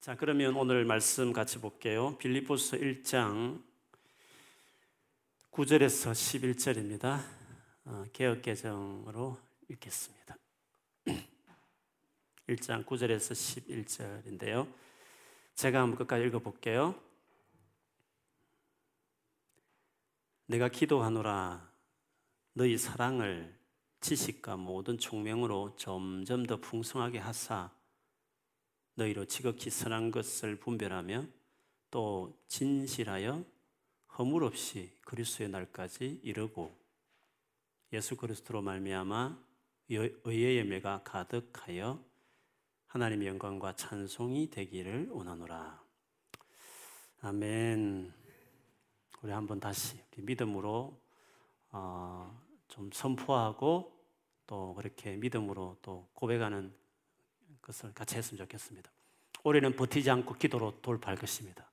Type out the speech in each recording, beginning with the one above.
자, 그러면 오늘 말씀 같이 볼게요. 빌립보서 1장 9절에서 11절입니다. 어, 개혁 개정으로 읽겠습니다. 1장 9절에서 11절인데요. 제가 한번 끝까지 읽어 볼게요. 내가 기도하노라 너희 사랑을 지식과 모든 총명으로 점점 더 풍성하게 하사 너희로 지극히 선한 것을 분별하며 또 진실하여 허물 없이 그리스도의 날까지 이르고 예수 그리스도로 말미암아 의의 예매가 가득하여 하나님의 영광과 찬송이 되기를 원하노라. 아멘. 우리 한번 다시 우리 믿음으로 어, 좀 선포하고 또 그렇게 믿음으로 또 고백하는 것을 같이 했으면 좋겠습니다. 올해는 버티지 않고 기도로 돌파할 것입니다.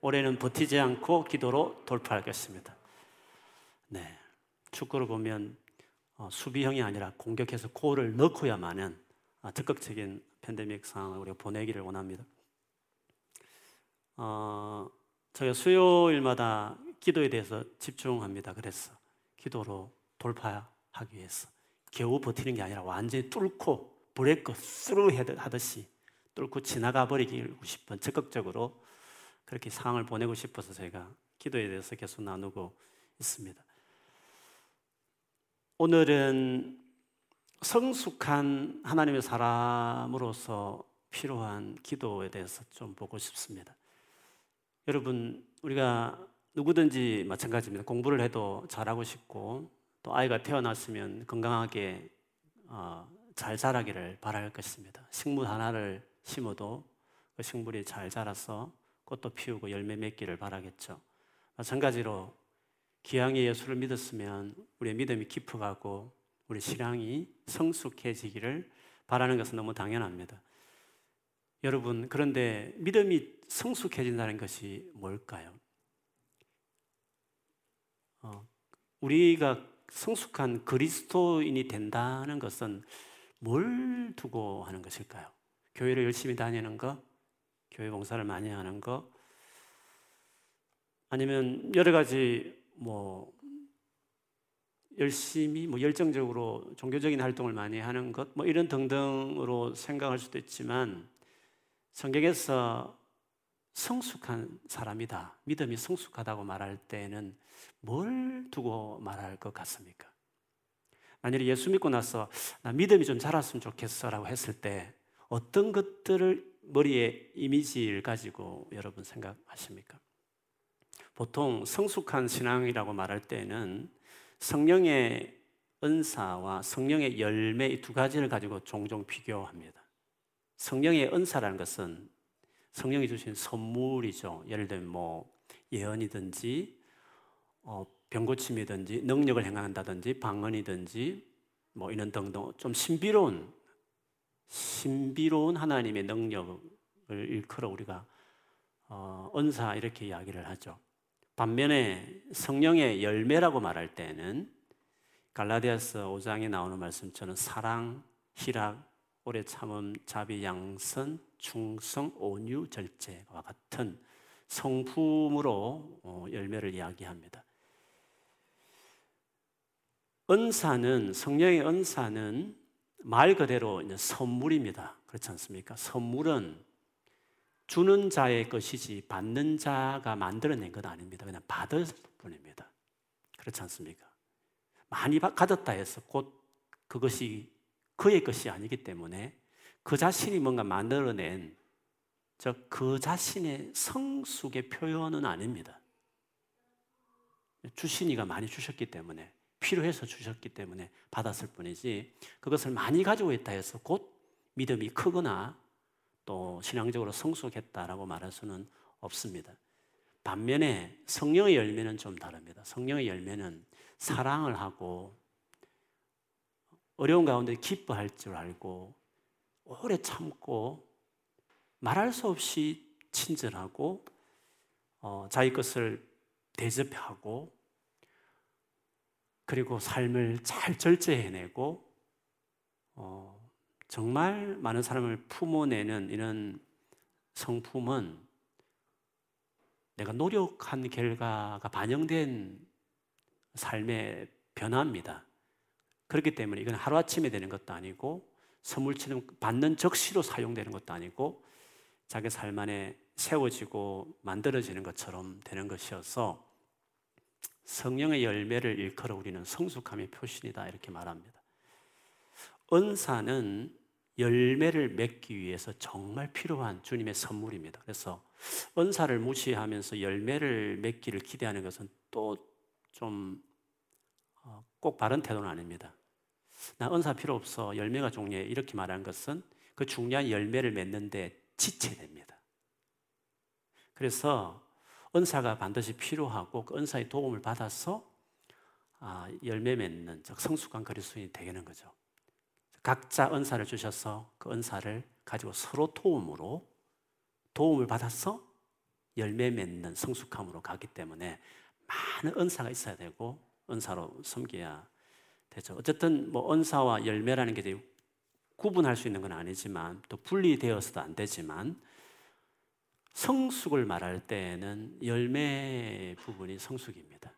올해는 버티지 않고 기도로 돌파할 것입니다. 네. 축구를 보면 어, 수비형이 아니라 공격해서 골을 넣고야만은 어, 적극적인 팬데믹 상황을 우리가 보내기를 원합니다. 어, 저희가 수요일마다 기도에 대해서 집중합니다. 그래서 기도로 돌파하기 위해서 겨우 버티는 게 아니라 완전히 뚫고 브레이크 스루 하듯이 뚫고 지나가 버리고 싶은 적극적으로 그렇게 상황을 보내고 싶어서 제가 기도에 대해서 계속 나누고 있습니다. 오늘은 성숙한 하나님의 사람으로서 필요한 기도에 대해서 좀 보고 싶습니다. 여러분, 우리가 누구든지 마찬가지입니다. 공부를 해도 잘하고 싶고, 또 아이가 태어났으면 건강하게 어, 잘 자라기를 바랄 것입니다. 식물 하나를 심어도 그 식물이 잘 자라서 꽃도 피우고 열매 맺기를 바라겠죠. 마찬가지로 기왕에 예수를 믿었으면 우리의 믿음이 깊어가고 우리 신앙이 성숙해지기를 바라는 것은 너무 당연합니다. 여러분, 그런데 믿음이 성숙해진다는 것이 뭘까요? 어, 우리가 성숙한 그리스도인이 된다는 것은 뭘 두고 하는 것일까요? 교회를 열심히 다니는 거? 교회 봉사를 많이 하는 거? 아니면 여러 가지 뭐 열심히 뭐 열정적으로 종교적인 활동을 많이 하는 것 뭐 이런 등등으로 생각할 수도 있지만 성경에서 성숙한 사람이다. 믿음이 성숙하다고 말할 때는 뭘 두고 말할 것 같습니까? 만약에 예수 믿고 나서 나 믿음이 좀 자랐으면 좋겠어라고 했을 때 어떤 것들을 머리에 이미지를 가지고 여러분 생각하십니까? 보통 성숙한 신앙이라고 말할 때는 성령의 은사와 성령의 열매 이 두 가지를 가지고 종종 비교합니다. 성령의 은사라는 것은 성령이 주신 선물이죠. 예를 들면 뭐 예언이든지 어, 병고침이든지 능력을 행한다든지 방언이든지 뭐 이런 등등 좀 신비로운 신비로운 하나님의 능력을 일컬어 우리가 어, 은사 이렇게 이야기를 하죠. 반면에 성령의 열매라고 말할 때는 갈라디아서 5장에 나오는 말씀처럼 사랑, 희락, 오래 참음, 자비, 양선, 충성, 온유, 절제와 같은 성품으로 어, 열매를 이야기합니다. 은사는 성령의 은사는 말 그대로 선물입니다. 그렇지 않습니까? 선물은 주는 자의 것이지 받는 자가 만들어낸 것 아닙니다. 그냥 받을 뿐입니다. 그렇지 않습니까? 많이 가졌다 해서 곧 그것이 그의 것이 아니기 때문에 그 자신이 뭔가 만들어낸 그 자신의 성숙의 표현은 아닙니다. 주신이가 많이 주셨기 때문에 필요해서 주셨기 때문에 받았을 뿐이지 그것을 많이 가지고 있다 해서 곧 믿음이 크거나 또 신앙적으로 성숙했다라고 말할 수는 없습니다. 반면에 성령의 열매는 좀 다릅니다. 성령의 열매는 사랑을 하고 어려운 가운데 기뻐할 줄 알고 오래 참고 말할 수 없이 친절하고 어, 자기 것을 대접하고 그리고 삶을 잘 절제해내고 어, 정말 많은 사람을 품어내는 이런 성품은 내가 노력한 결과가 반영된 삶의 변화입니다. 그렇기 때문에 이건 하루아침에 되는 것도 아니고 선물처럼 받는 적시로 사용되는 것도 아니고 자기 삶 안에 세워지고 만들어지는 것처럼 되는 것이어서 성령의 열매를 일컬어 우리는 성숙함의 표신이다 이렇게 말합니다. 은사는 열매를 맺기 위해서 정말 필요한 주님의 선물입니다. 그래서 은사를 무시하면서 열매를 맺기를 기대하는 것은 또 좀꼭 어, 바른 태도는 아닙니다. 나 은사 필요 없어 열매가 중요해 이렇게 말하는 것은 그 중요한 열매를 맺는데 지체됩니다. 그래서 은사가 반드시 필요하고 그 은사의 도움을 받아서 아, 열매 맺는 즉 성숙한 그리스도인이 되는 거죠. 각자 은사를 주셔서 그 은사를 가지고 서로 도움으로 도움을 받아서 열매 맺는 성숙함으로 가기 때문에 많은 은사가 있어야 되고 은사로 섬겨야 되죠. 어쨌든 뭐 은사와 열매라는 게 구분할 수 있는 건 아니지만 또 분리되어서도 안 되지만 성숙을 말할 때에는 열매 부분이 성숙입니다.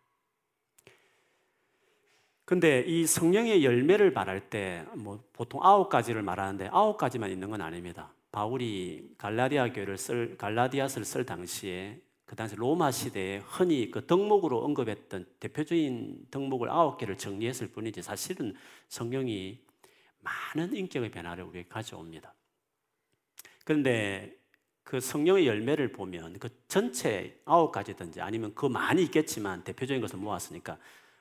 근데 이 성령의 열매를 말할 때 뭐 보통 아홉 가지를 말하는데 아홉 가지만 있는 건 아닙니다. 바울이 갈라디아 교회를 쓸 갈라디아서를 쓸 당시에 그 당시 로마 시대에 흔히 그 덕목으로 언급했던 대표적인 덕목을 아홉 개를 정리했을 뿐이지 사실은 성령이 많은 인격의 변화를 우리에게 가져옵니다. 그런데 그 성령의 열매를 보면 그 전체 아홉 가지든지 아니면 그 많이 있겠지만 대표적인 것을 모았으니까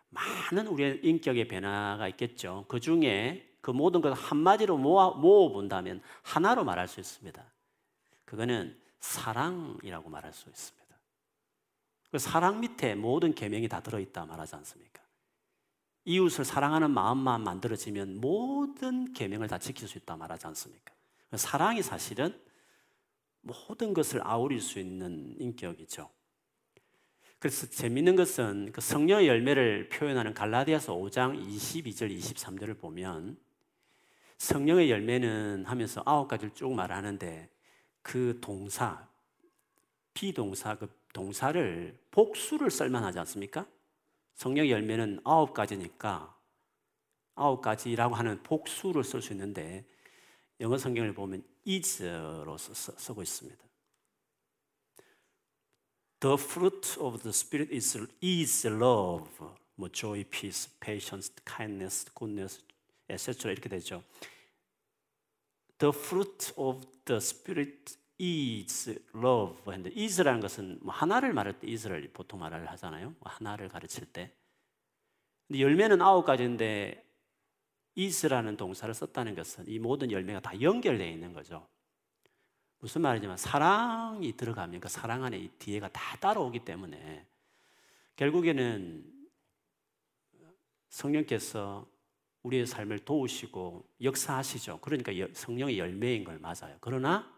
많은 우리의 인격의 변화가 있겠죠. 그 중에 그 모든 것을 한마디로 모아, 모아본다면 하나로 말할 수 있습니다. 그거는 사랑이라고 말할 수 있습니다. 그 사랑 밑에 모든 계명이 다 들어있다 말하지 않습니까? 이웃을 사랑하는 마음만 만들어지면 모든 계명을 다 지킬 수 있다 말하지 않습니까? 그 사랑이 사실은 모든 것을 아우릴 수 있는 인격이죠. 그래서 재밌는 것은 그 성령의 열매를 표현하는 갈라디아서 5장 22절 23절을 보면 성령의 열매는 하면서 아홉 가지를 쭉 말하는데 그 동사 비동사 그 동사를 복수를 쓸만 하지 않습니까? 성령의 열매는 아홉 가지니까 아홉 가지라고 하는 복수를 쓸 수 있는데 영어 성경을 보면 is로 쓰고 있습니다. The fruit of the Spirit is, is love, 뭐 joy, peace, patience, kindness, goodness, etc. 이렇게 되죠. The fruit of the Spirit is love. 근데 is라는 것은 뭐 하나를 말할 때 is를 보통 말을 하잖아요. 뭐 하나를 가르칠 때. 근데 열매는 아홉 가지인데 is라는 동사를 썼다는 것은 이 모든 열매가 다 연결되어 있는 거죠. 무슨 말이지만 사랑이 들어가면 그 사랑 안에 이 뒤에가 다 따라오기 때문에 결국에는 성령께서 우리의 삶을 도우시고 역사하시죠. 그러니까 성령의 열매인 걸 맞아요. 그러나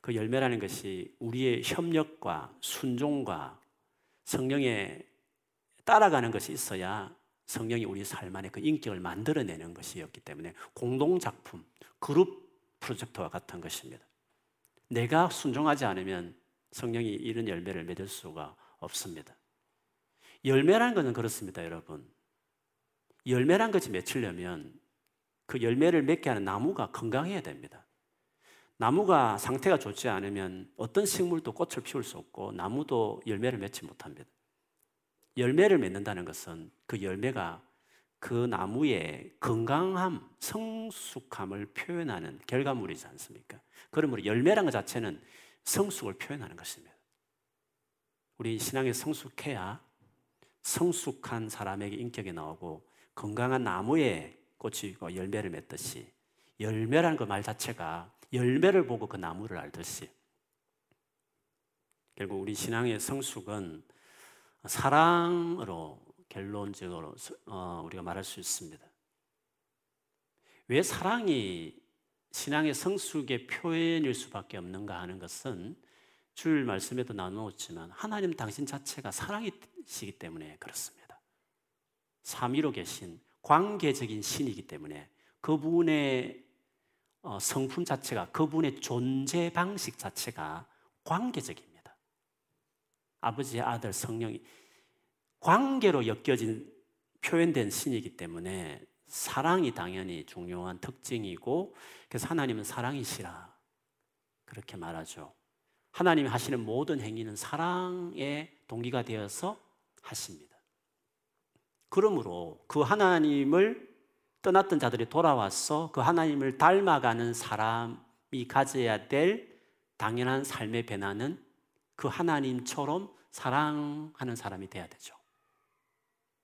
그 열매라는 것이 우리의 협력과 순종과 성령에 따라가는 것이 있어야 성령이 우리 삶 안에 그 인격을 만들어내는 것이었기 때문에 공동작품, 그룹 프로젝트와 같은 것입니다. 내가 순종하지 않으면 성령이 이런 열매를 맺을 수가 없습니다. 열매라는 것은 그렇습니다, 여러분. 열매란 것이 맺히려면 그 열매를 맺게 하는 나무가 건강해야 됩니다. 나무가 상태가 좋지 않으면 어떤 식물도 꽃을 피울 수 없고 나무도 열매를 맺지 못합니다. 열매를 맺는다는 것은 그 열매가 그 나무의 건강함, 성숙함을 표현하는 결과물이지 않습니까? 그러므로 열매란 것 자체는 성숙을 표현하는 것입니다. 우리 신앙에 성숙해야 성숙한 사람에게 인격이 나오고 건강한 나무에 꽃이 열매를 맺듯이 열매라는 그 말 자체가 열매를 보고 그 나무를 알듯이 결국 우리 신앙의 성숙은 사랑으로 결론적으로 어, 우리가 말할 수 있습니다. 왜 사랑이 신앙의 성숙의 표현일 수밖에 없는가 하는 것은 줄 말씀에도 나누었지만 하나님 당신 자체가 사랑이시기 때문에 그렇습니다. 삼위로 계신 관계적인 신이기 때문에 그분의 어, 성품 자체가 그분의 존재 방식 자체가 관계적입니다. 아버지, 아들, 성령이 관계로 엮여진 표현된 신이기 때문에 사랑이 당연히 중요한 특징이고 그래서 하나님은 사랑이시라 그렇게 말하죠. 하나님이 하시는 모든 행위는 사랑의 동기가 되어서 하십니다. 그러므로 그 하나님을 떠났던 자들이 돌아와서 그 하나님을 닮아가는 사람이 가져야 될 당연한 삶의 변화는 그 하나님처럼 사랑하는 사람이 돼야 되죠.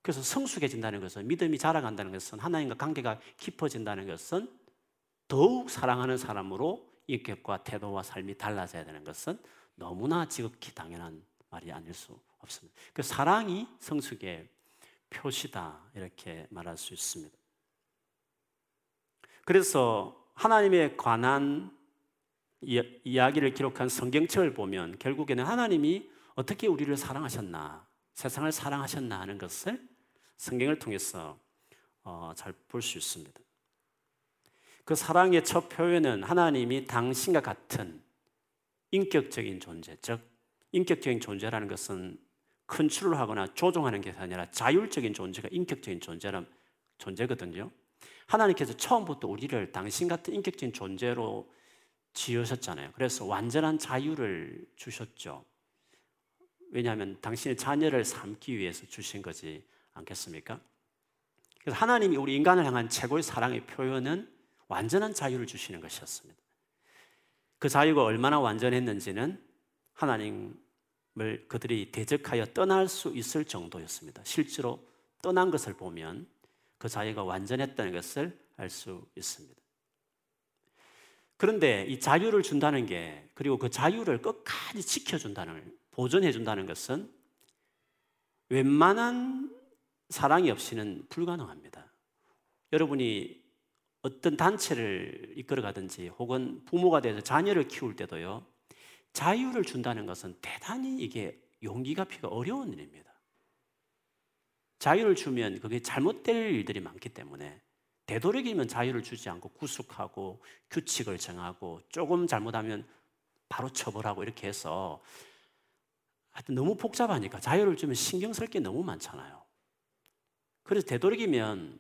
그래서 성숙해진다는 것은 믿음이 자라간다는 것은 하나님과 관계가 깊어진다는 것은 더욱 사랑하는 사람으로 인격과 태도와 삶이 달라져야 되는 것은 너무나 지극히 당연한 말이 아닐 수 없습니다. 그 사랑이 성숙의 표시다 이렇게 말할 수 있습니다. 그래서 하나님에 관한 이야기를 기록한 성경책을 보면 결국에는 하나님이 어떻게 우리를 사랑하셨나, 세상을 사랑하셨나 하는 것을 성경을 통해서 어, 잘볼 수 있습니다. 그 사랑의 첫 표현은 하나님이 당신과 같은 인격적인 존재, 즉 인격적인 존재라는 것은 컨트롤 하거나 조종하는 게 아니라 자율적인 존재가 인격적인 존재란 존재거든요. 하나님께서 처음부터 우리를 당신 같은 인격적인 존재로 지으셨잖아요. 그래서 완전한 자유를 주셨죠. 왜냐하면 당신의 자녀를 삼기 위해서 주신 거지 않겠습니까? 그래서 하나님이 우리 인간을 향한 최고의 사랑의 표현은 완전한 자유를 주시는 것이었습니다. 그 자유가 얼마나 완전했는지는 하나님을 그들이 대적하여 떠날 수 있을 정도였습니다. 실제로 떠난 것을 보면 그 자유가 완전했다는 것을 알 수 있습니다. 그런데 이 자유를 준다는 게 그리고 그 자유를 끝까지 지켜준다는 보존해준다는 것은 웬만한 사랑이 없이는 불가능합니다. 여러분이 어떤 단체를 이끌어가든지 혹은 부모가 돼서 자녀를 키울 때도요, 자유를 준다는 것은 대단히 이게 용기가 필요 어려운 일입니다. 자유를 주면 그게 잘못될 일들이 많기 때문에 되도록이면 자유를 주지 않고 구속하고 규칙을 정하고 조금 잘못하면 바로 처벌하고 이렇게 해서 하여튼 너무 복잡하니까 자유를 주면 신경 쓸 게 너무 많잖아요. 그래서 되도록이면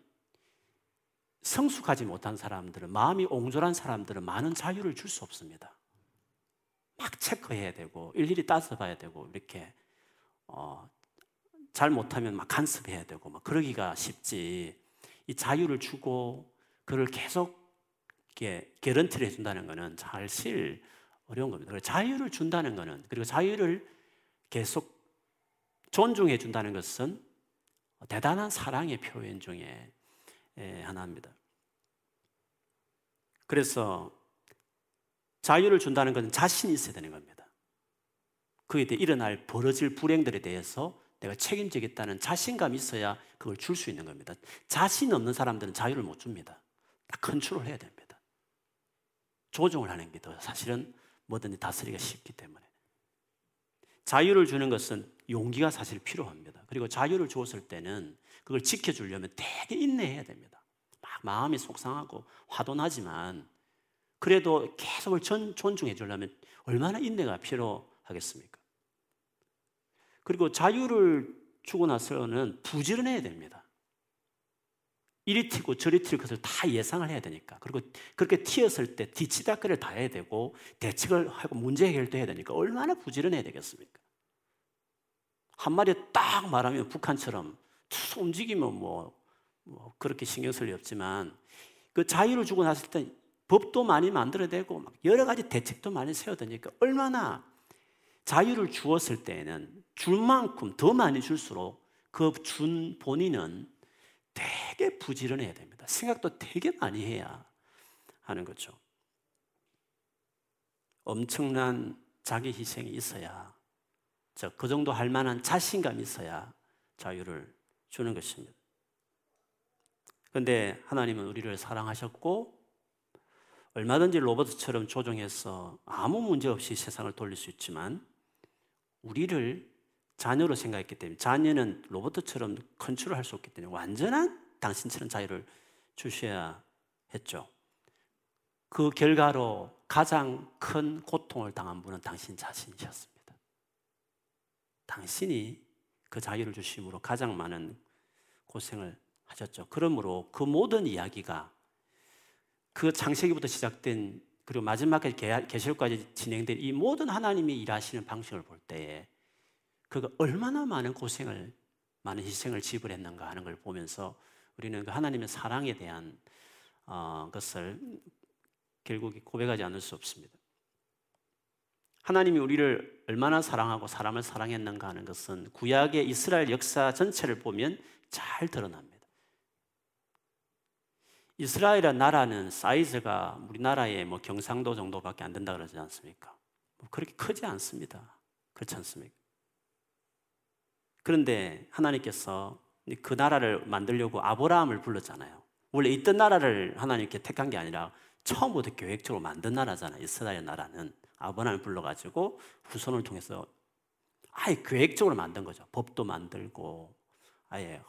성숙하지 못한 사람들은 마음이 옹졸한 사람들은 많은 자유를 줄 수 없습니다. 막 체크해야 되고 일일이 따져봐야 되고 이렇게 어, 잘 못하면 막 간섭해야 되고 막 그러기가 쉽지. 이 자유를 주고 그를 계속 이렇게 개런티를 해준다는 것은 사실 어려운 겁니다. 자유를 준다는 것은 그리고 자유를 계속 존중해 준다는 것은 대단한 사랑의 표현 중에 하나입니다. 그래서 자유를 준다는 것은 자신이 있어야 되는 겁니다. 그에 대해 일어날 벌어질 불행들에 대해서 내가 책임지겠다는 자신감이 있어야 그걸 줄 수 있는 겁니다. 자신 없는 사람들은 자유를 못 줍니다. 딱 컨트롤 해야 됩니다. 조종을 하는 게 더 사실은 뭐든지 다스리기가 쉽기 때문에. 자유를 주는 것은 용기가 사실 필요합니다. 그리고 자유를 주었을 때는 그걸 지켜주려면 되게 인내해야 됩니다. 막 마음이 속상하고 화도 나지만 그래도 계속 전, 존중해 주려면 얼마나 인내가 필요하겠습니까? 그리고 자유를 주고 나서는 부지런해야 됩니다. 이리 튀고 저리 튈 것을 다 예상을 해야 되니까. 그리고 그렇게 튀었을 때 뒤치다거리를 다 해야 되고 대책을 하고 문제 해결도 해야 되니까 얼마나 부지런해야 되겠습니까? 한마디에 딱 말하면 북한처럼 툭 움직이면 뭐, 뭐 그렇게 신경 쓸리 없지만 그 자유를 주고 났을 때 법도 많이 만들어내고 막 여러 가지 대책도 많이 세워되니까 얼마나 자유를 주었을 때에는 줄 만큼 더 많이 줄수록 그 준 본인은 되게 부지런해야 됩니다. 생각도 되게 많이 해야 하는 거죠. 엄청난 자기 희생이 있어야 그 정도 할 만한 자신감이 있어야 자유를 주는 것입니다. 그런데 하나님은 우리를 사랑하셨고 얼마든지 로버트처럼 조종해서 아무 문제 없이 세상을 돌릴 수 있지만 우리를 자녀로 생각했기 때문에 자녀는 로버트처럼 컨트롤할 수 없기 때문에 완전한 당신처럼 자유를 주셔야 했죠. 그 결과로 가장 큰 고통을 당한 분은 당신 자신이셨습니다. 당신이 그 자유를 주심으로 가장 많은 고생을 하셨죠. 그러므로 그 모든 이야기가 그 창세기부터 시작된 그리고 마지막까지 계시록까지 진행된 이 모든 하나님이 일하시는 방식을 볼 때에 그가 얼마나 많은 고생을 많은 희생을 지불했는가 하는 걸 보면서 우리는 그 하나님의 사랑에 대한 어, 것을 결국 고백하지 않을 수 없습니다. 하나님이 우리를 얼마나 사랑하고 사람을 사랑했는가 하는 것은 구약의 이스라엘 역사 전체를 보면 잘 드러납니다. 이스라엘의 나라는 사이즈가 우리나라의 뭐 경상도 정도밖에 안 된다 그러지 않습니까? 뭐 그렇게 크지 않습니다. 그렇지 않습니까? 그런데 하나님께서 그 나라를 만들려고 아브라함을 불렀잖아요. 원래 있던 나라를 하나님께 택한 게 아니라 처음부터 계획적으로 만든 나라잖아요. 이스라엘 나라는 아브라함을 불러가지고 후손을 통해서 아예 계획적으로 만든 거죠. 법도 만들고 아예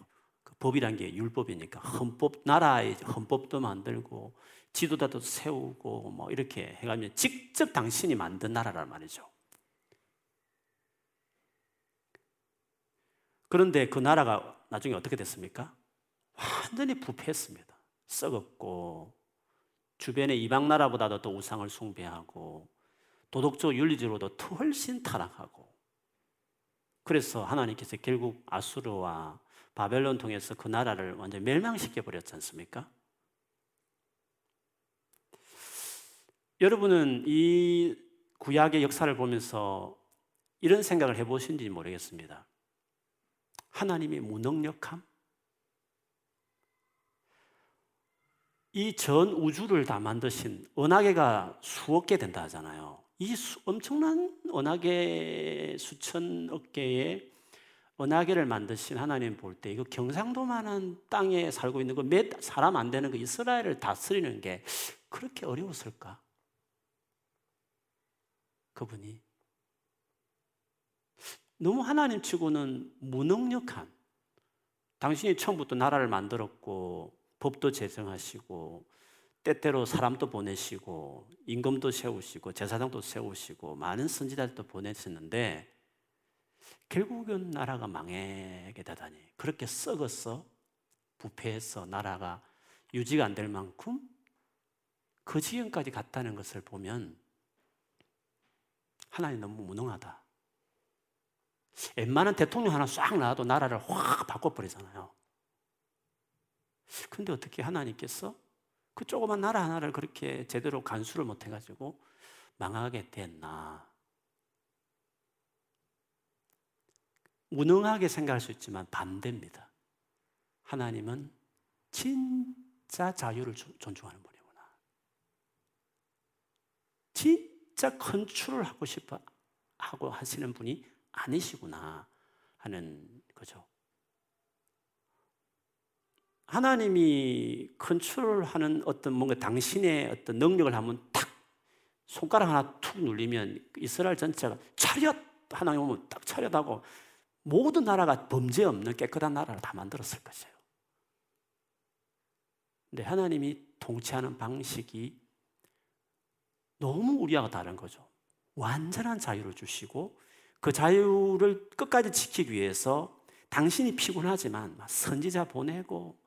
법이란 게 율법이니까 헌법 나라의 헌법도 만들고 지도자도 세우고 뭐 이렇게 해가면 직접 당신이 만든 나라란 말이죠. 그런데 그 나라가 나중에 어떻게 됐습니까? 완전히 부패했습니다. 썩었고 주변의 이방 나라보다도 더 우상을 숭배하고 도덕적 윤리적으로도 훨씬 타락하고 그래서 하나님께서 결국 아수르와 바벨론 통해서 그 나라를 완전 멸망시켜 버렸지 않습니까? 여러분은 이 구약의 역사를 보면서 이런 생각을 해보신지 모르겠습니다. 하나님의 무능력함? 이 전 우주를 다 만드신 은하계가 수억 개 된다 하잖아요. 이 수, 엄청난 은하계 수천억 개의 은하계를 만드신 하나님 볼 때 이거 경상도만한 땅에 살고 있는 거몇 사람 안 되는 그 이스라엘을 다스리는 게 그렇게 어려웠을까? 그분이 너무 하나님 치고는 무능력한 당신이 처음부터 나라를 만들었고 법도 제정하시고 때때로 사람도 보내시고 임금도 세우시고 제사장도 세우시고 많은 선지자들도 보내셨는데 결국은 나라가 망하게 되다니 그렇게 썩어서 부패해서 나라가 유지가 안 될 만큼 그 지경까지 갔다는 것을 보면 하나님 너무 무능하다. 웬만한 대통령 하나 싹 나와도 나라를 확 바꿔버리잖아요. 근데 어떻게 하나님께서 그 조그만 나라 하나를 그렇게 제대로 간수를 못해가지고 망하게 됐나. 무능하게 생각할 수 있지만 반대입니다. 하나님은 진짜 자유를 존중하는 분이구나. 진짜 컨트롤 하고 싶어 하고 하시는 분이 아니시구나 하는 거죠. 하나님이 컨트롤하는 어떤 뭔가 당신의 어떤 능력을 한번 탁 손가락 하나 툭 눌리면 이스라엘 전체가 차렷 하나님 오면 딱 차렷하고 모든 나라가 범죄 없는 깨끗한 나라를 다 만들었을 것이에요. 근데 하나님이 통치하는 방식이 너무 우리하고 다른 거죠. 완전한 자유를 주시고 그 자유를 끝까지 지키기 위해서 당신이 피곤하지만 선지자 보내고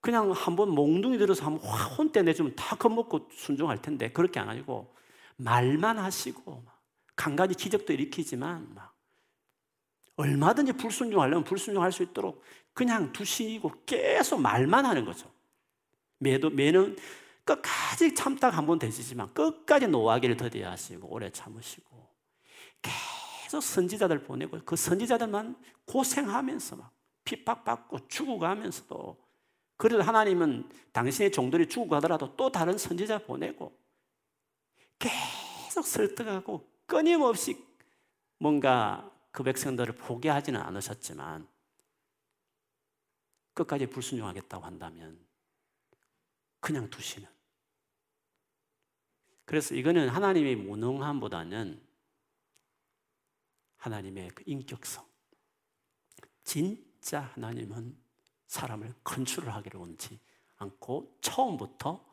그냥 한번 몽둥이 들어서 한번 혼때 내주면 다 겁먹고 순종할 텐데 그렇게 안 하고 말만 하시고 간간히 기적도 일으키지만 막 얼마든지 불순종하려면 불순종할 수 있도록 그냥 두시고 계속 말만 하는 거죠. 매도 매는 끝까지 참다가 한번 되시지만 끝까지 노하기를 더디어 하시고 오래 참으시고 계속 선지자들 보내고 그 선지자들만 고생하면서 막 핍박받고 죽어가면서도 그래도 하나님은 당신의 종들이 죽어가더라도 또 다른 선지자 보내고 계속 설득하고 끊임없이 뭔가 그 백성들을 포기하지는 않으셨지만 끝까지 불순종하겠다고 한다면 그냥 두시는. 그래서 이거는 하나님의 무능함보다는 하나님의 그 인격성. 진짜 하나님은 사람을 컨트롤하기를 원치 않고 처음부터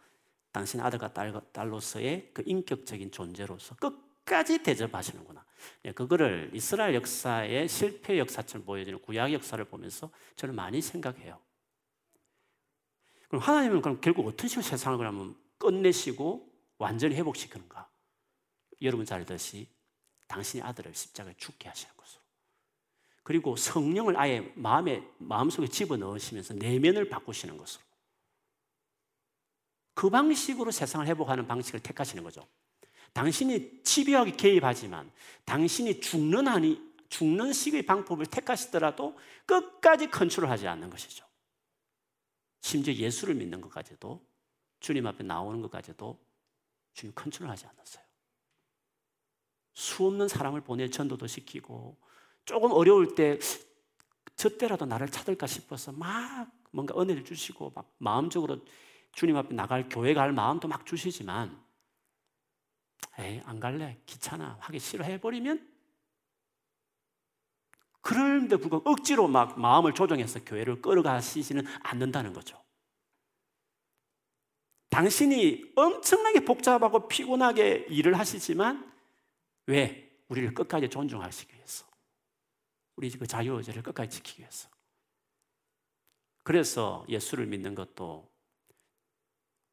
당신 아들과 딸, 딸로서의 그 인격적인 존재로서 끝까지 대접하시는구나. 예, 그거를 이스라엘 역사의 실패 역사처럼 보여지는 구약 역사를 보면서 저는 많이 생각해요. 그럼 하나님은 그럼 결국 어떤 식으로 세상을 그러면 끝내시고 완전히 회복시키는가? 여러분 잘 알듯이 당신의 아들을 십자가에 죽게 하시는 것으로. 그리고 성령을 아예 마음에, 마음속에 집어 넣으시면서 내면을 바꾸시는 것으로. 그 방식으로 세상을 회복하는 방식을 택하시는 거죠. 당신이 집요하게 개입하지만 당신이 죽는 한이 죽는 식의 방법을 택하시더라도 끝까지 컨트롤하지 않는 것이죠. 심지어 예수를 믿는 것까지도 주님 앞에 나오는 것까지도 주님 컨트롤하지 않았어요. 수 없는 사람을 보내 전도도 시키고 조금 어려울 때 저 때라도 나를 찾을까 싶어서 막 뭔가 은혜를 주시고 막 마음적으로 주님 앞에 나갈 교회 갈 마음도 막 주시지만 에이 안 갈래 귀찮아 하기 싫어 해 버리면 그런데 불구하고 억지로 막 마음을 조정해서 교회를 끌어가시지는 않는다는 거죠. 당신이 엄청나게 복잡하고 피곤하게 일을 하시지만 왜? 우리를 끝까지 존중하시기 위해서. 우리 그 자유 의지를 끝까지 지키기 위해서. 그래서 예수를 믿는 것도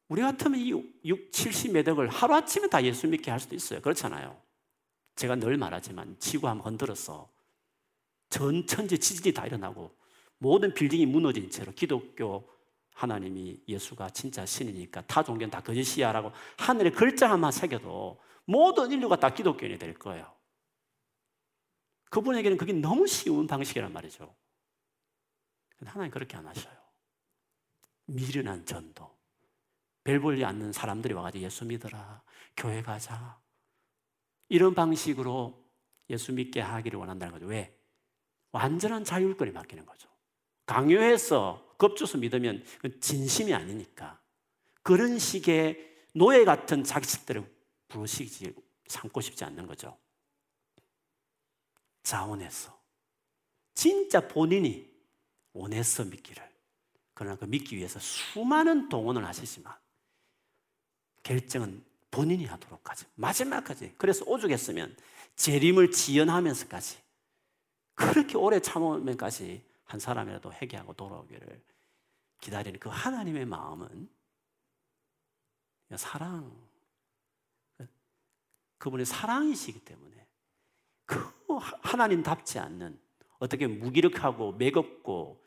우리 같으면 이 6, 70매덕을 하루아침에 다 예수 믿게 할 수도 있어요. 그렇잖아요. 제가 늘 말하지만 지구 한번 흔들어서 전 천지 지진이 다 일어나고 모든 빌딩이 무너진 채로 기독교 하나님이 예수가 진짜 신이니까 타 종교는 다 거짓이야 라고 하늘에 글자 하나 새겨도 모든 인류가 다 기독교인이 될 거예요. 그분에게는 그게 너무 쉬운 방식이란 말이죠. 하나님 그렇게 안 하셔요. 미련한 전도. 별 볼리 않는 사람들이 와가지고 예수 믿어라. 교회 가자. 이런 방식으로 예수 믿게 하기를 원한다는 거죠. 왜? 완전한 자율권이 맡기는 거죠. 강요해서 겁줘서 믿으면 진심이 아니니까. 그런 식의 노예 같은 자식들을 부르시지 삼고 싶지 않는 거죠. 자원해서. 진짜 본인이 원해서 믿기를. 그러나 그 믿기 위해서 수많은 동원을 하시지만 결정은 본인이 하도록 하죠. 마지막까지. 그래서 오죽했으면 재림을 지연하면서까지 그렇게 오래 참으면까지 한 사람이라도 회개하고 돌아오기를 기다리는 그 하나님의 마음은 사랑, 그분의 사랑이시기 때문에 그 하나님답지 않는 어떻게 무기력하고 매겁고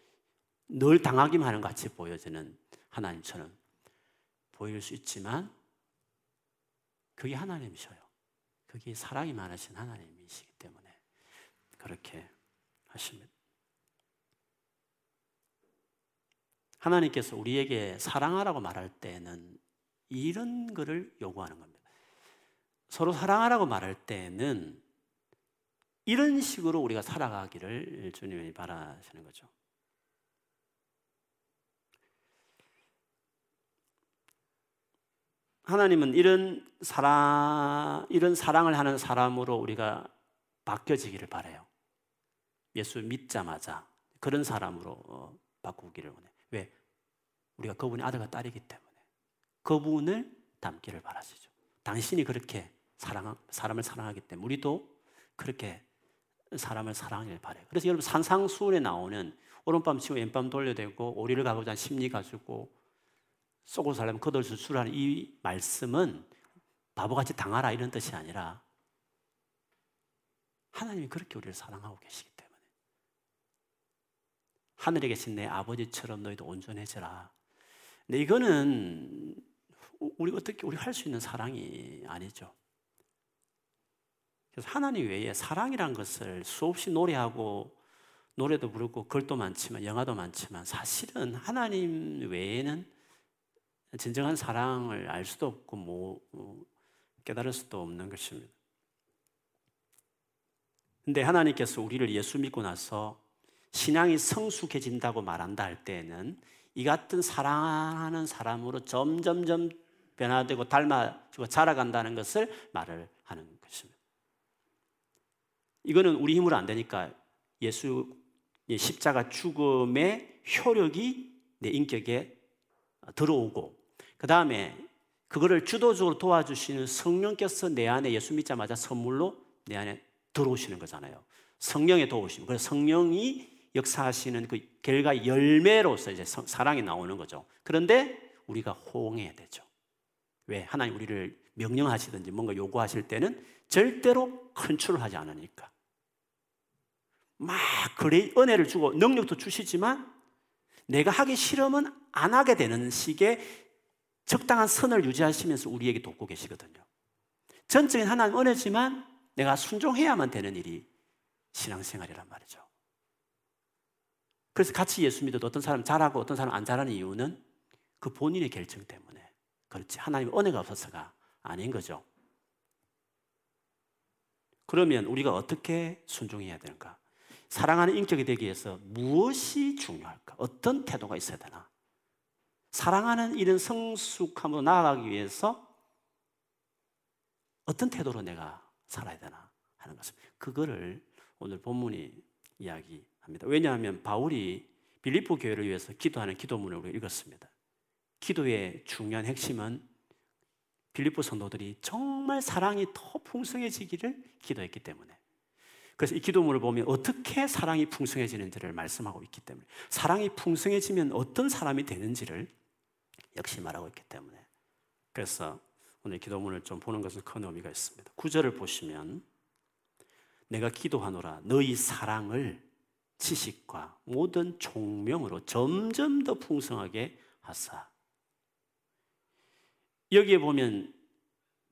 늘 당하기만 하는 같이 보여지는 하나님처럼 보일 수 있지만 그게 하나님이셔요. 그게 사랑이 많으신 하나님이시기 때문에 그렇게 하십니다. 하나님께서 우리에게 사랑하라고 말할 때는 이런 것을 요구하는 겁니다. 서로 사랑하라고 말할 때는 이런 식으로 우리가 살아가기를 주님이 바라시는 거죠. 하나님은 이런 사랑, 이런 사랑을 하는 사람으로 우리가 바뀌어지기를 바래요. 예수 믿자마자 그런 사람으로 어, 바꾸기를 원해. 왜? 우리가 그분의 아들과 딸이기 때문에 그분을 닮기를 바라시죠. 당신이 그렇게 사랑, 사람을 사랑하기 때문에 우리도 그렇게 사람을 사랑하길 바래요. 그래서 여러분 산상수훈에 나오는 오른밤 치고 왼밤 돌려대고 오리를 가고자 한 심리 가지고 속을 살려면 겉을 수술하는 이 말씀은 바보같이 당하라 이런 뜻이 아니라 하나님이 그렇게 우리를 사랑하고 계시기 때문에 하늘에 계신 내 아버지처럼 너희도 온전해져라. 근데 이거는 우리 어떻게 우리 할 수 있는 사랑이 아니죠. 그래서 하나님 외에 사랑이란 것을 수없이 노래하고 노래도 부르고 글도 많지만 영화도 많지만 사실은 하나님 외에는 진정한 사랑을 알 수도 없고 뭐, 뭐 깨달을 수도 없는 것입니다. 근데 하나님께서 우리를 예수 믿고 나서 신앙이 성숙해진다고 말한다 할 때에는 이 같은 사랑하는 사람으로 점점점 변화되고 닮아지고 자라간다는 것을 말을 하는. 이거는 우리 힘으로 안 되니까 예수의 십자가 죽음의 효력이 내 인격에 들어오고 그 다음에 그거를 주도적으로 도와주시는 성령께서 내 안에 예수 믿자마자 선물로 내 안에 들어오시는 거잖아요. 성령의 도우심. 그래서 성령이 역사하시는 그 결과 열매로서 이제 사랑이 나오는 거죠. 그런데 우리가 호응해야 되죠. 왜? 하나님 우리를 명령하시든지 뭔가 요구하실 때는 절대로 컨트롤 하지 않으니까. 막 그래 은혜를 주고 능력도 주시지만 내가 하기 싫으면 안 하게 되는 식의 적당한 선을 유지하시면서 우리에게 돕고 계시거든요. 전적인 하나님 은혜지만 내가 순종해야만 되는 일이 신앙생활이란 말이죠. 그래서 같이 예수 믿어도 어떤 사람 잘하고 어떤 사람 안 잘하는 이유는 그 본인의 결정 때문에 그렇지 하나님 은혜가 없어서가 아닌 거죠. 그러면 우리가 어떻게 순종해야 되는가? 사랑하는 인격이 되기 위해서 무엇이 중요할까? 어떤 태도가 있어야 되나? 사랑하는 이런 성숙함으로 나아가기 위해서 어떤 태도로 내가 살아야 되나 하는 것은 그거를 오늘 본문이 이야기합니다. 왜냐하면 바울이 빌리포 교회를 위해서 기도하는 기도문을 우리가 읽었습니다. 기도의 중요한 핵심은 빌리포 성도들이 정말 사랑이 더 풍성해지기를 기도했기 때문에 그래서 이 기도문을 보면 어떻게 사랑이 풍성해지는지를 말씀하고 있기 때문에 사랑이 풍성해지면 어떤 사람이 되는지를 역시 말하고 있기 때문에 그래서 오늘 기도문을 좀 보는 것은 큰 의미가 있습니다. 구절을 보시면 내가 기도하노라 너희 사랑을 지식과 모든 총명으로 점점 더 풍성하게 하사. 여기에 보면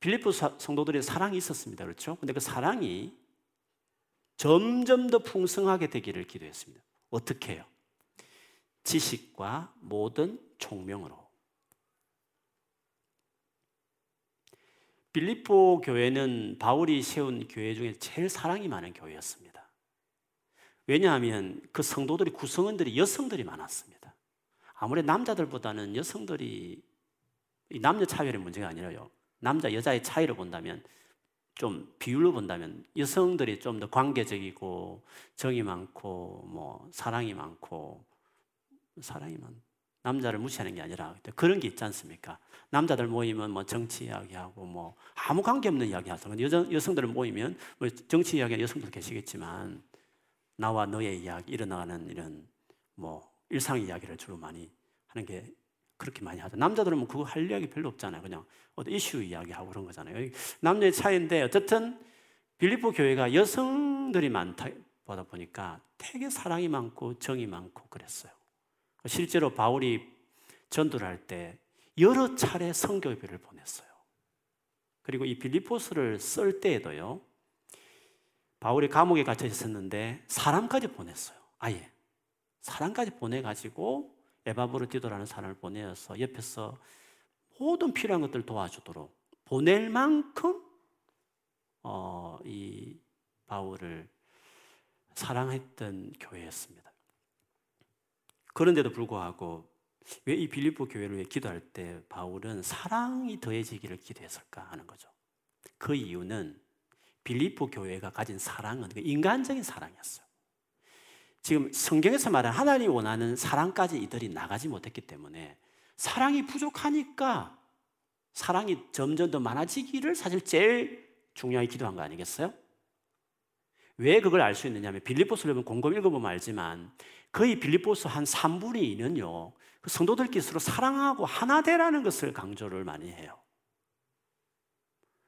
빌리포 성도들의 사랑이 있었습니다. 그렇죠? 근데 그 사랑이 점점 더 풍성하게 되기를 기도했습니다. 어떻게 해요? 지식과 모든 총명으로. 빌리포 교회는 바울이 세운 교회 중에 제일 사랑이 많은 교회였습니다. 왜냐하면 그 성도들이 구성원들이 여성들이 많았습니다. 아무래도 남자들보다는 여성들이 남녀 차별의 문제가 아니라요. 남자 여자의 차이를 본다면 좀 비율로 본다면 여성들이 좀 더 관계적이고 정이 많고 뭐 사랑이 많고 사랑이 많 남자를 무시하는 게 아니라 그런 게 있지 않습니까? 남자들 모이면 뭐 정치 이야기하고 뭐 아무 관계 없는 이야기 하죠. 여성, 여성들 모이면 뭐 정치 이야기 여성들 계시겠지만 나와 너의 이야기, 일어나는 이런 뭐 일상 이야기를 주로 많이 하는 게 그렇게 많이 하죠. 남자들은 뭐 그거 할 이야기 별로 없잖아요. 그냥 어떤 이슈 이야기하고 그런 거잖아요. 남녀의 차이인데 어쨌든 빌리포 교회가 여성들이 많다 보다 보니까 되게 사랑이 많고 정이 많고 그랬어요. 실제로 바울이 전도를 할 때 여러 차례 성교회를 보냈어요. 그리고 이 빌리포스를 쓸 때에도요, 바울이 감옥에 갇혀 있었는데 사람까지 보냈어요. 아예. 사람까지 보내가지고 에바브로 디도라는 사람을 보내서 옆에서 모든 필요한 것들을 도와주도록 보낼 만큼 어, 이 바울을 사랑했던 교회였습니다. 그런데도 불구하고 왜 이 빌립보 교회를 위해 기도할 때 바울은 사랑이 더해지기를 기도했을까 하는 거죠. 그 이유는 빌립보 교회가 가진 사랑은 그 인간적인 사랑이었어요. 지금 성경에서 말하는 하나님이 원하는 사랑까지 이들이 나가지 못했기 때문에 사랑이 부족하니까 사랑이 점점 더 많아지기를 사실 제일 중요하게 기도한 거 아니겠어요? 왜 그걸 알 수 있느냐 하면 빌립보서를 보면 곰곰 읽어보면 알지만 거의 빌립보서 한 3분의 2는요 그 성도들끼리 서로 사랑하고 하나 되라는 것을 강조를 많이 해요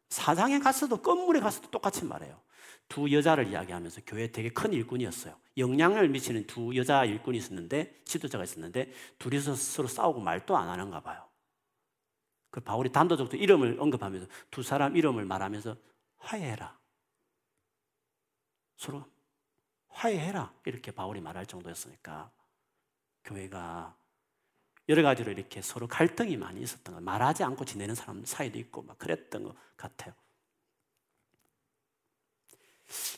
사장에 갔어도 건물에 갔어도 똑같이 말해요 두 여자를 이야기하면서 교회 되게 큰 일꾼이었어요 영향을 미치는 두 여자 일꾼이 있었는데 지도자가 있었는데 둘이서 서로 싸우고 말도 안 하는가 봐요 그 바울이 단도적으로 이름을 언급하면서 두 사람 이름을 말하면서 화해해라 서로 화해해라. 이렇게 바울이 말할 정도였으니까 교회가 여러 가지로 이렇게 서로 갈등이 많이 있었던 거 말하지 않고 지내는 사람 사이도 있고 막 그랬던 것 같아요.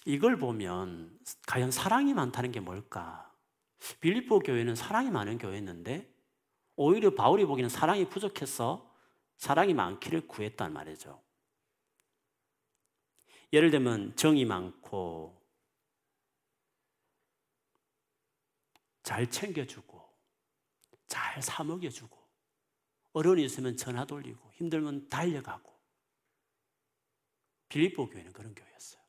이걸 보면 과연 사랑이 많다는 게 뭘까? 빌립보 교회는 사랑이 많은 교회였는데 오히려 바울이 보기에는 사랑이 부족해서 사랑이 많기를 구했단 말이죠. 예를 들면 정이 많고 잘 챙겨주고, 잘 사먹여주고, 어려움이 있으면 전화 돌리고 힘들면 달려가고 빌립보 교회는 그런 교회였어요.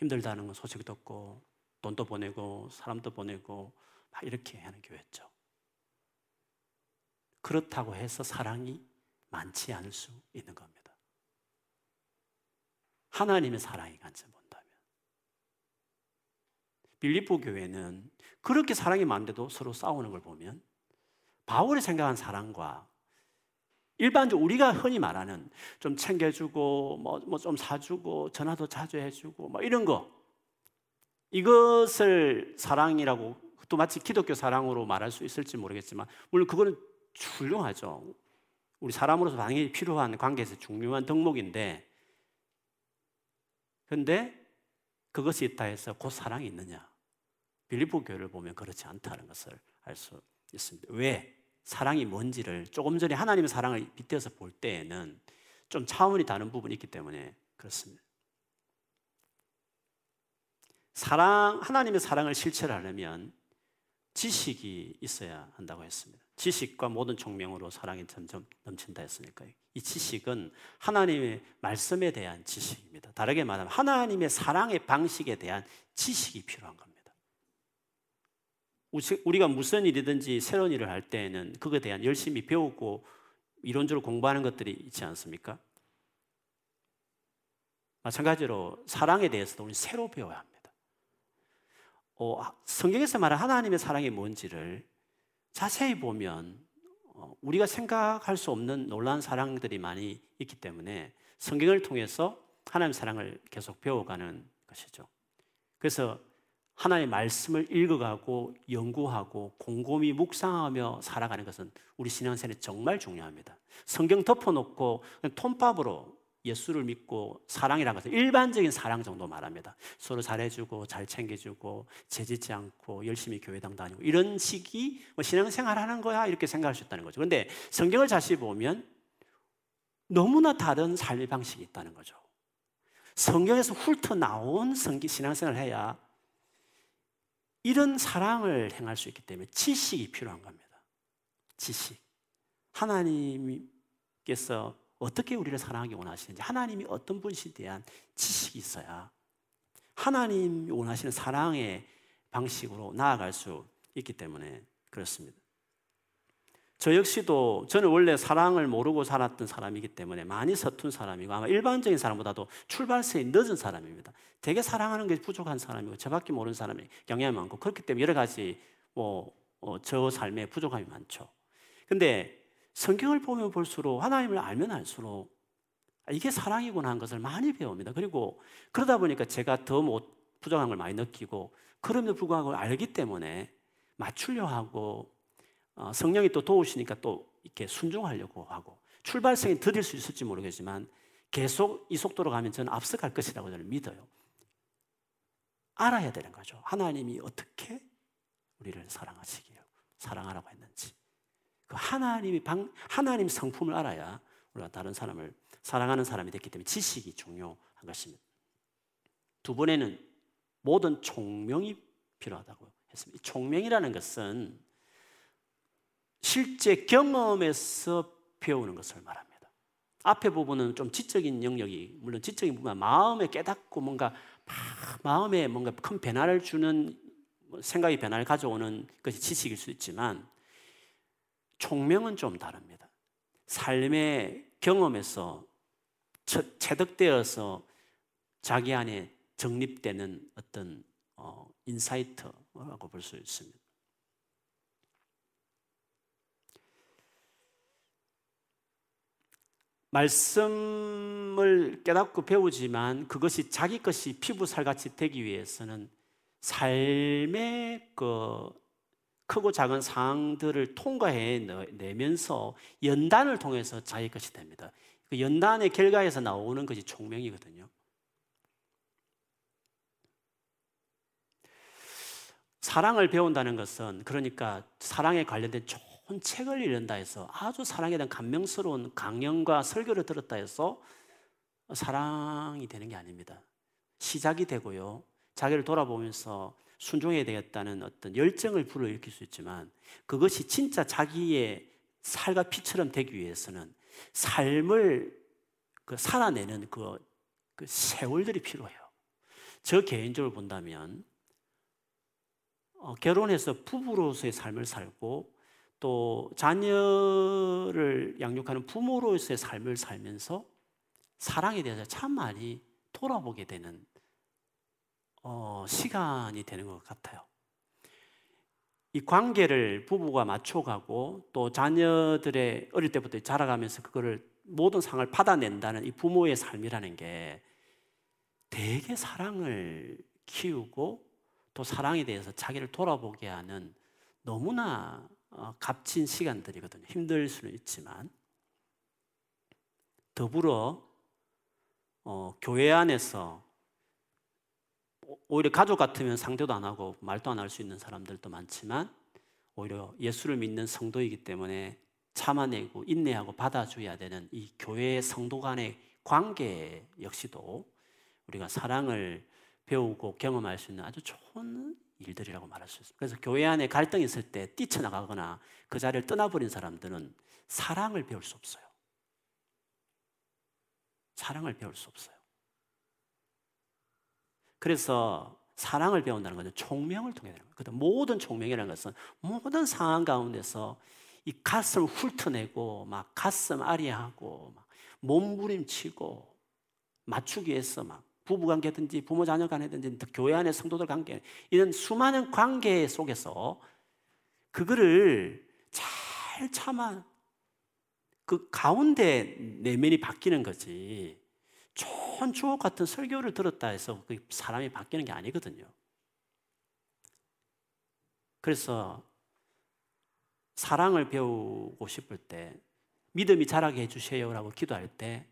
힘들다는 건 소식 듣고 돈도 보내고 사람도 보내고 막 이렇게 하는 교회였죠. 그렇다고 해서 사랑이 많지 않을 수 있는 겁니다. 하나님의 사랑이 관점 본다면 빌립보 교회는 그렇게 사랑이 많은데도 서로 싸우는 걸 보면 바울이 생각한 사랑과 일반적으로 우리가 흔히 말하는 좀 챙겨주고 뭐 좀 사주고 전화도 자주 해주고 뭐 이런 거 이것을 사랑이라고 또 마치 기독교 사랑으로 말할 수 있을지 모르겠지만 물론 그거는 훌륭하죠. 우리 사람으로서 당연히 필요한 관계에서 중요한 덕목인데 근데 그것이 있다 해서 곧 사랑이 있느냐? 빌립보 교회를 보면 그렇지 않다는 것을 알 수 있습니다. 왜? 사랑이 뭔지를 조금 전에 하나님의 사랑을 빗대어서 볼 때에는 좀 차원이 다른 부분이 있기 때문에 그렇습니다. 사랑, 하나님의 사랑을 실천하려면 지식이 있어야 한다고 했습니다. 지식과 모든 총명으로 사랑이 점점 넘친다 했으니까 이 지식은 하나님의 말씀에 대한 지식입니다. 다르게 말하면 하나님의 사랑의 방식에 대한 지식이 필요한 겁니다. 우리가 무슨 일이든지 새로운 일을 할 때에는 그거에 대한 열심히 배우고 이론적으로 공부하는 것들이 있지 않습니까? 마찬가지로 사랑에 대해서도 우리 새로 배워야 합니다. 어, 성경에서 말하는 하나님의 사랑이 뭔지를 자세히 보면 어, 우리가 생각할 수 없는 놀라운 사랑들이 많이 있기 때문에 성경을 통해서 하나님의 사랑을 계속 배워가는 것이죠. 그래서 하나님의 말씀을 읽어가고 연구하고 곰곰이 묵상하며 살아가는 것은 우리 신앙생활에 정말 중요합니다. 성경 덮어놓고 톤밥으로 예수를 믿고 사랑이라는 것은 일반적인 사랑 정도 말합니다. 서로 잘해주고 잘 챙겨주고 재짓지 않고 열심히 교회당 다니고 이런 식이 뭐 신앙생활 하는 거야 이렇게 생각할 수 있다는 거죠. 그런데 성경을 자세히 보면 너무나 다른 삶의 방식이 있다는 거죠. 성경에서 훑어 나온 성기 신앙생활을 해야 이런 사랑을 행할 수 있기 때문에 지식이 필요한 겁니다. 지식. 하나님께서 어떻게 우리를 사랑하기 원하시는지, 하나님이 어떤 분에 대한 지식이 있어야 하나님이 원하시는 사랑의 방식으로 나아갈 수 있기 때문에 그렇습니다. 저 역시도 저는 원래 사랑을 모르고 살았던 사람이기 때문에 많이 서툰 사람이고 아마 일반적인 사람보다도 출발선이 늦은 사람입니다. 되게 사랑하는 게 부족한 사람이고 저밖에 모르는 사람이 경향이 많고 그렇기 때문에 여러 가지 뭐, 어, 저 삶에 부족함이 많죠. 근데 성경을 보면 볼수록 하나님을 알면 알수록 이게 사랑이구나 하는 것을 많이 배웁니다. 그리고 그러다 보니까 제가 더 못, 부족한 걸 많이 느끼고 그럼에도 불구하고 알기 때문에 맞추려 하고 어, 성령이 또 도우시니까 또 이렇게 순종하려고 하고 출발성이 더딜 수 있을지 모르겠지만 계속 이 속도로 가면 저는 앞서갈 것이라고 저는 믿어요. 알아야 되는 거죠. 하나님이 어떻게 우리를 사랑하시기요 사랑하라고 했는지. 그 하나님이 방, 하나님 성품을 알아야 우리가 다른 사람을 사랑하는 사람이 됐기 때문에 지식이 중요한 것입니다. 두 번에는 모든 총명이 필요하다고 했습니다. 총명이라는 것은 실제 경험에서 배우는 것을 말합니다. 앞에 부분은 좀 지적인 영역이 물론 지적인 부분 마음에 깨닫고 뭔가 마음에 뭔가 큰 변화를 주는 생각의 변화를 가져오는 것이 지식일 수 있지만 총명은 좀 다릅니다. 삶의 경험에서 체득되어서 자기 안에 정립되는 어떤 어, insight라고 볼 수 있습니다. 말씀을 깨닫고 배우지만 그것이 자기 것이 피부살같이 되기 위해서는 삶의 그 크고 작은 상황들을 통과해 내면서 연단을 통해서 자기 것이 됩니다. 그 연단의 결과에서 나오는 것이 총명이거든요. 사랑을 배운다는 것은 그러니까 사랑에 관련된 큰 책을 읽는다 해서 아주 사랑에 대한 감명스러운 강연과 설교를 들었다 해서 사랑이 되는 게 아닙니다. 시작이 되고요. 자기를 돌아보면서 순종해야 되겠다는 어떤 열정을 불러일으킬 수 있지만 그것이 진짜 자기의 살과 피처럼 되기 위해서는 삶을 그 살아내는 그, 그 세월들이 필요해요. 저 개인적으로 본다면 어, 결혼해서 부부로서의 삶을 살고 또 자녀를 양육하는 부모로서의 삶을 살면서 사랑에 대해서 참 많이 돌아보게 되는 어, 시간이 되는 것 같아요. 이 관계를 부부가 맞춰가고 또 자녀들의 어릴 때부터 자라가면서 그거를 모든 상을 받아낸다는 이 부모의 삶이라는 게 되게 사랑을 키우고 또 사랑에 대해서 자기를 돌아보게 하는 너무나 어, 값진 시간들이거든요. 힘들 수는 있지만 더불어 어, 교회 안에서 오히려 가족 같으면 상대도 안 하고 말도 안 할 수 있는 사람들도 많지만 오히려 예수를 믿는 성도이기 때문에 참아내고 인내하고 받아줘야 되는 이 교회의 성도 간의 관계 역시도 우리가 사랑을 배우고 경험할 수 있는 아주 좋은 일들이라고 말할 수 있습니다. 그래서 교회 안에 갈등이 있을 때 뛰쳐나가거나 그 자리를 떠나버린 사람들은 사랑을 배울 수 없어요. 사랑을 배울 수 없어요. 그래서 사랑을 배운다는 것은 총명을 통해 되는 거예요. 모든 총명이라는 것은 모든 상황 가운데서 이 가슴을 훑어내고 막 가슴 아리하고 막 몸부림치고 맞추기 위해서 막 부부 관계든지 부모 자녀 간이든지 교회 안의 성도들 관계 이런 수많은 관계 속에서 그거를 잘 참아 그 가운데 내면이 바뀌는 거지. 좋은 주옥 같은 설교를 들었다 해서 그 사람이 바뀌는 게 아니거든요. 그래서 사랑을 배우고 싶을 때 믿음이 자라게 해주세요라고 기도할 때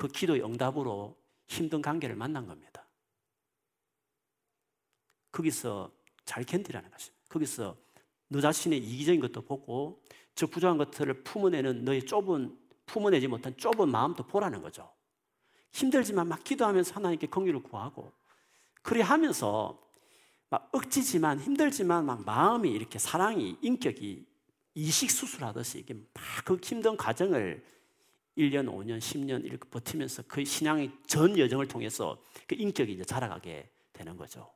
그 기도의 응답으로 힘든 관계를 만난 겁니다. 거기서 잘 견디라는 것입니다. 거기서 너 자신의 이기적인 것도 보고 저 부족한 것들을 품어내는 너의 좁은 품어내지 못한 좁은 마음도 보라는 거죠. 힘들지만 막 기도하면서 하나님께 긍휼을 구하고 그리 하면서 막 억지지만 힘들지만 막 마음이 이렇게 사랑이 인격이 이식 수술하듯이 이게 막 그 힘든 과정을 1년, 5년, 10년 이렇게 버티면서 그 신앙의 전 여정을 통해서 그 인격이 이제 자라가게 되는 거죠.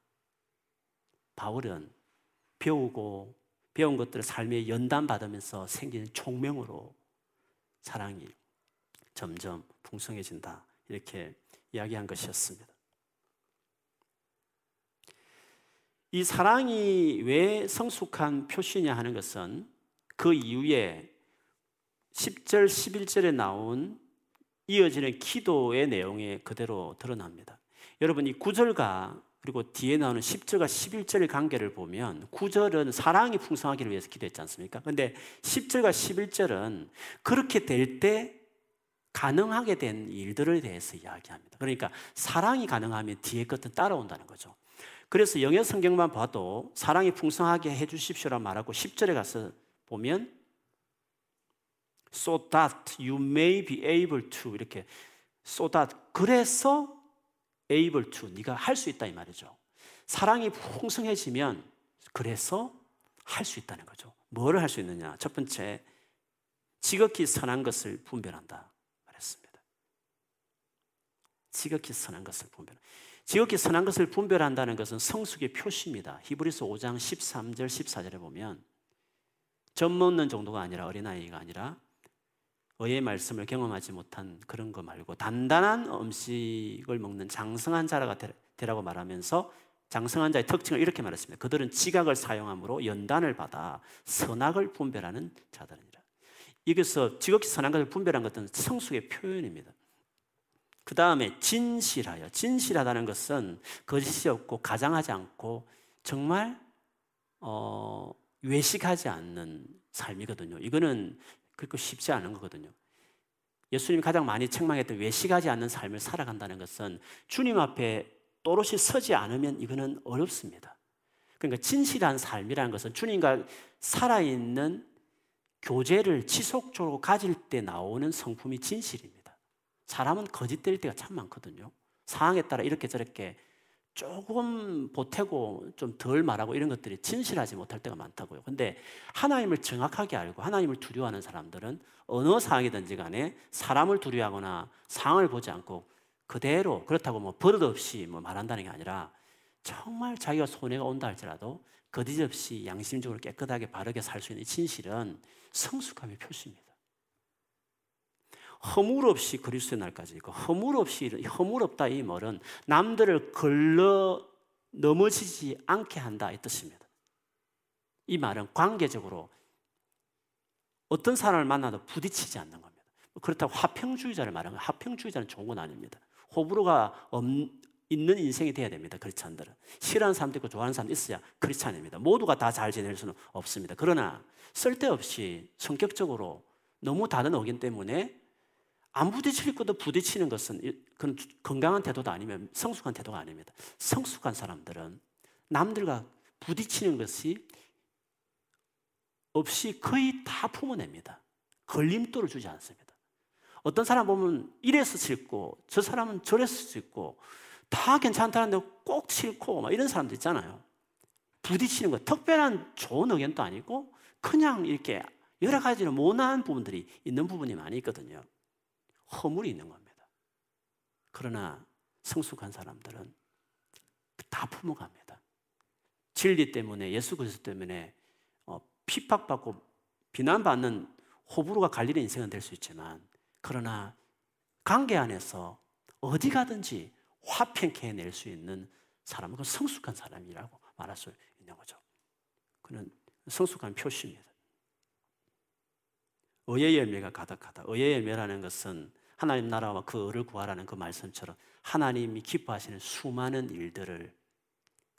바울은 배우고 배운 것들을 삶에 연단 받으면서 생기는 총명으로 사랑이 점점 풍성해진다. 이렇게 이야기한 것이었습니다. 이 사랑이 왜 성숙한 표시냐 하는 것은 그 이후에 10절, 11절에 나온 이어지는 기도의 내용에 그대로 드러납니다. 여러분, 이 9절과 그리고 뒤에 나오는 10절과 11절의 관계를 보면 9절은 사랑이 풍성하기를 위해서 기도했지 않습니까? 근데 10절과 11절은 그렇게 될 때 가능하게 된 일들에 대해서 이야기합니다. 그러니까 사랑이 가능하면 뒤에 것은 따라온다는 거죠. 그래서 영어 성경만 봐도 사랑이 풍성하게 해 주십시오라 말하고 10절에 가서 보면 so that you may be able to 이렇게 so that 그래서 able to 네가 할 수 있다 이 말이죠. 사랑이 풍성해지면 그래서 할 수 있다는 거죠. 뭐를 할 수 있느냐? 첫 번째 지극히 선한 것을 분별한다 말했습니다. 지극히 선한 것을 분별. 지극히 선한 것을 분별한다는 것은 성숙의 표시입니다. 히브리서 5장 13절 14절에 보면 젖 먹는 정도가 아니라 어린아이가 아니라 의의 말씀을 경험하지 못한 그런 거 말고 단단한 음식을 먹는 장성한 자가 되라고 말하면서 장성한 자의 특징을 이렇게 말했습니다. 그들은 지각을 사용함으로 연단을 받아 선악을 분별하는 자들이라. 여기서 지극히 선한 것을 분별한 것은 성숙의 표현입니다. 그 다음에 진실하여. 진실하다는 것은 거짓이 없고 가장하지 않고 정말 어, 외식하지 않는 삶이거든요. 이거는 그렇게 쉽지 않은 거거든요. 예수님이 가장 많이 책망했던 외식하지 않는 삶을 살아간다는 것은 주님 앞에 또렷이 서지 않으면 이거는 어렵습니다. 그러니까 진실한 삶이라는 것은 주님과 살아있는 교제를 지속적으로 가질 때 나오는 성품이 진실입니다. 사람은 거짓될 때가 참 많거든요. 상황에 따라 이렇게 저렇게 조금 보태고 좀 덜 말하고 이런 것들이 진실하지 못할 때가 많다고요. 근데 하나님을 정확하게 알고 하나님을 두려워하는 사람들은 어느 상황이든지 간에 사람을 두려워하거나 상황을 보지 않고 그대로 그렇다고 뭐 버릇 없이 뭐 말한다는 게 아니라 정말 자기가 손해가 온다 할지라도 거짓 없이 양심적으로 깨끗하게 바르게 살 수 있는 진실은 성숙함의 표시입니다. 허물 없이 그리스도의 날까지 있고 허물 없이 허물 없다 이 말은 남들을 걸러 넘어지지 않게 한다 이 뜻입니다. 이 말은 관계적으로 어떤 사람을 만나도 부딪히지 않는 겁니다. 그렇다고 화평주의자를 말하면 화평주의자는 좋은 건 아닙니다. 호불호가 없, 있는 인생이 돼야 됩니다. 크리스찬들은 싫어하는 사람도 있고 좋아하는 사람도 있어야 크리스찬입니다. 모두가 다 잘 지낼 수는 없습니다. 그러나 쓸데없이 성격적으로 너무 다른 의견 때문에 안 부딪힐 것도 부딪히는 것은 그건 건강한 태도도 아니면 성숙한 태도가 아닙니다. 성숙한 사람들은 남들과 부딪히는 것이 없이 거의 다 품어냅니다. 걸림돌을 주지 않습니다. 어떤 사람 보면 이래서 싫고 저 사람은 저래서 싫고 다 괜찮다는데 꼭 싫고 막 이런 사람도 있잖아요. 부딪히는 거 특별한 좋은 의견도 아니고 그냥 이렇게 여러 가지로 모난 부분들이 있는 부분이 많이 있거든요. 허물이 있는 겁니다. 그러나 성숙한 사람들은 다 품어갑니다. 진리 때문에 예수 그리스도 때문에 어, 핍박받고 비난받는 호불호가 갈리는 인생은 될 수 있지만 그러나 관계 안에서 어디 가든지 화평케 해낼 수 있는 사람은 그 성숙한 사람이라고 말할 수 있는 거죠. 그는 성숙한 표시입니다. 의의 열매가 가득하다. 의의 열매라는 것은 하나님 나라와 그 의를 구하라는 그 말씀처럼 하나님이 기뻐하시는 수많은 일들을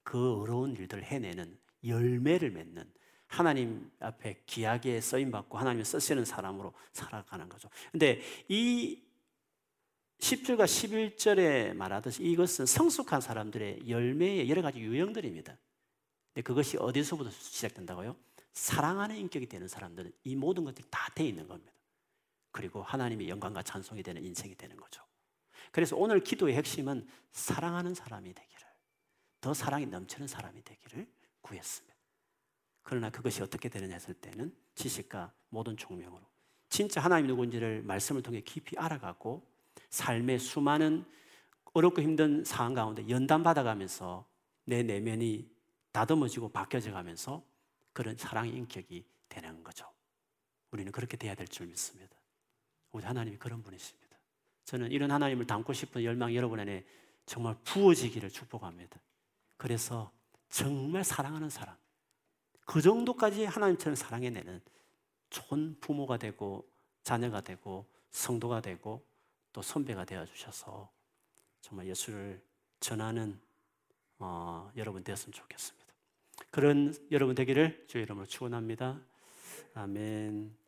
그 어려운 일들을 해내는 열매를 맺는 하나님 앞에 귀하게 쓰임 받고 하나님이 쓰시는 사람으로 살아가는 거죠. 근데 이 10절과 11절에 말하듯이 이것은 성숙한 사람들의 열매의 여러 가지 유형들입니다. 근데 그것이 어디서부터 시작된다고요? 사랑하는 인격이 되는 사람들은 이 모든 것들이 다 돼 있는 겁니다. 그리고 하나님의 영광과 찬송이 되는 인생이 되는 거죠. 그래서 오늘 기도의 핵심은 사랑하는 사람이 되기를, 더 사랑이 넘치는 사람이 되기를 구했습니다. 그러나 그것이 어떻게 되느냐 했을 때는 지식과 모든 총명으로 진짜 하나님 누군지를 말씀을 통해 깊이 알아가고 삶의 수많은 어렵고 힘든 상황 가운데 연단 받아가면서 내 내면이 다듬어지고 바뀌어져 가면서 그런 사랑의 인격이 되는 거죠. 우리는 그렇게 돼야 될 줄 믿습니다. 우리 하나님이 그런 분이십니다. 저는 이런 하나님을 닮고 싶은 열망이 여러분 안에 정말 부어지기를 축복합니다. 그래서 정말 사랑하는 사람, 그 정도까지 하나님처럼 사랑해내는 좋은 부모가 되고 자녀가 되고 성도가 되고 또 선배가 되어 주셔서 정말 예수를 전하는 어, 여러분 되었으면 좋겠습니다. 그런 여러분 되기를 주의 이름으로 축원합니다. 아멘.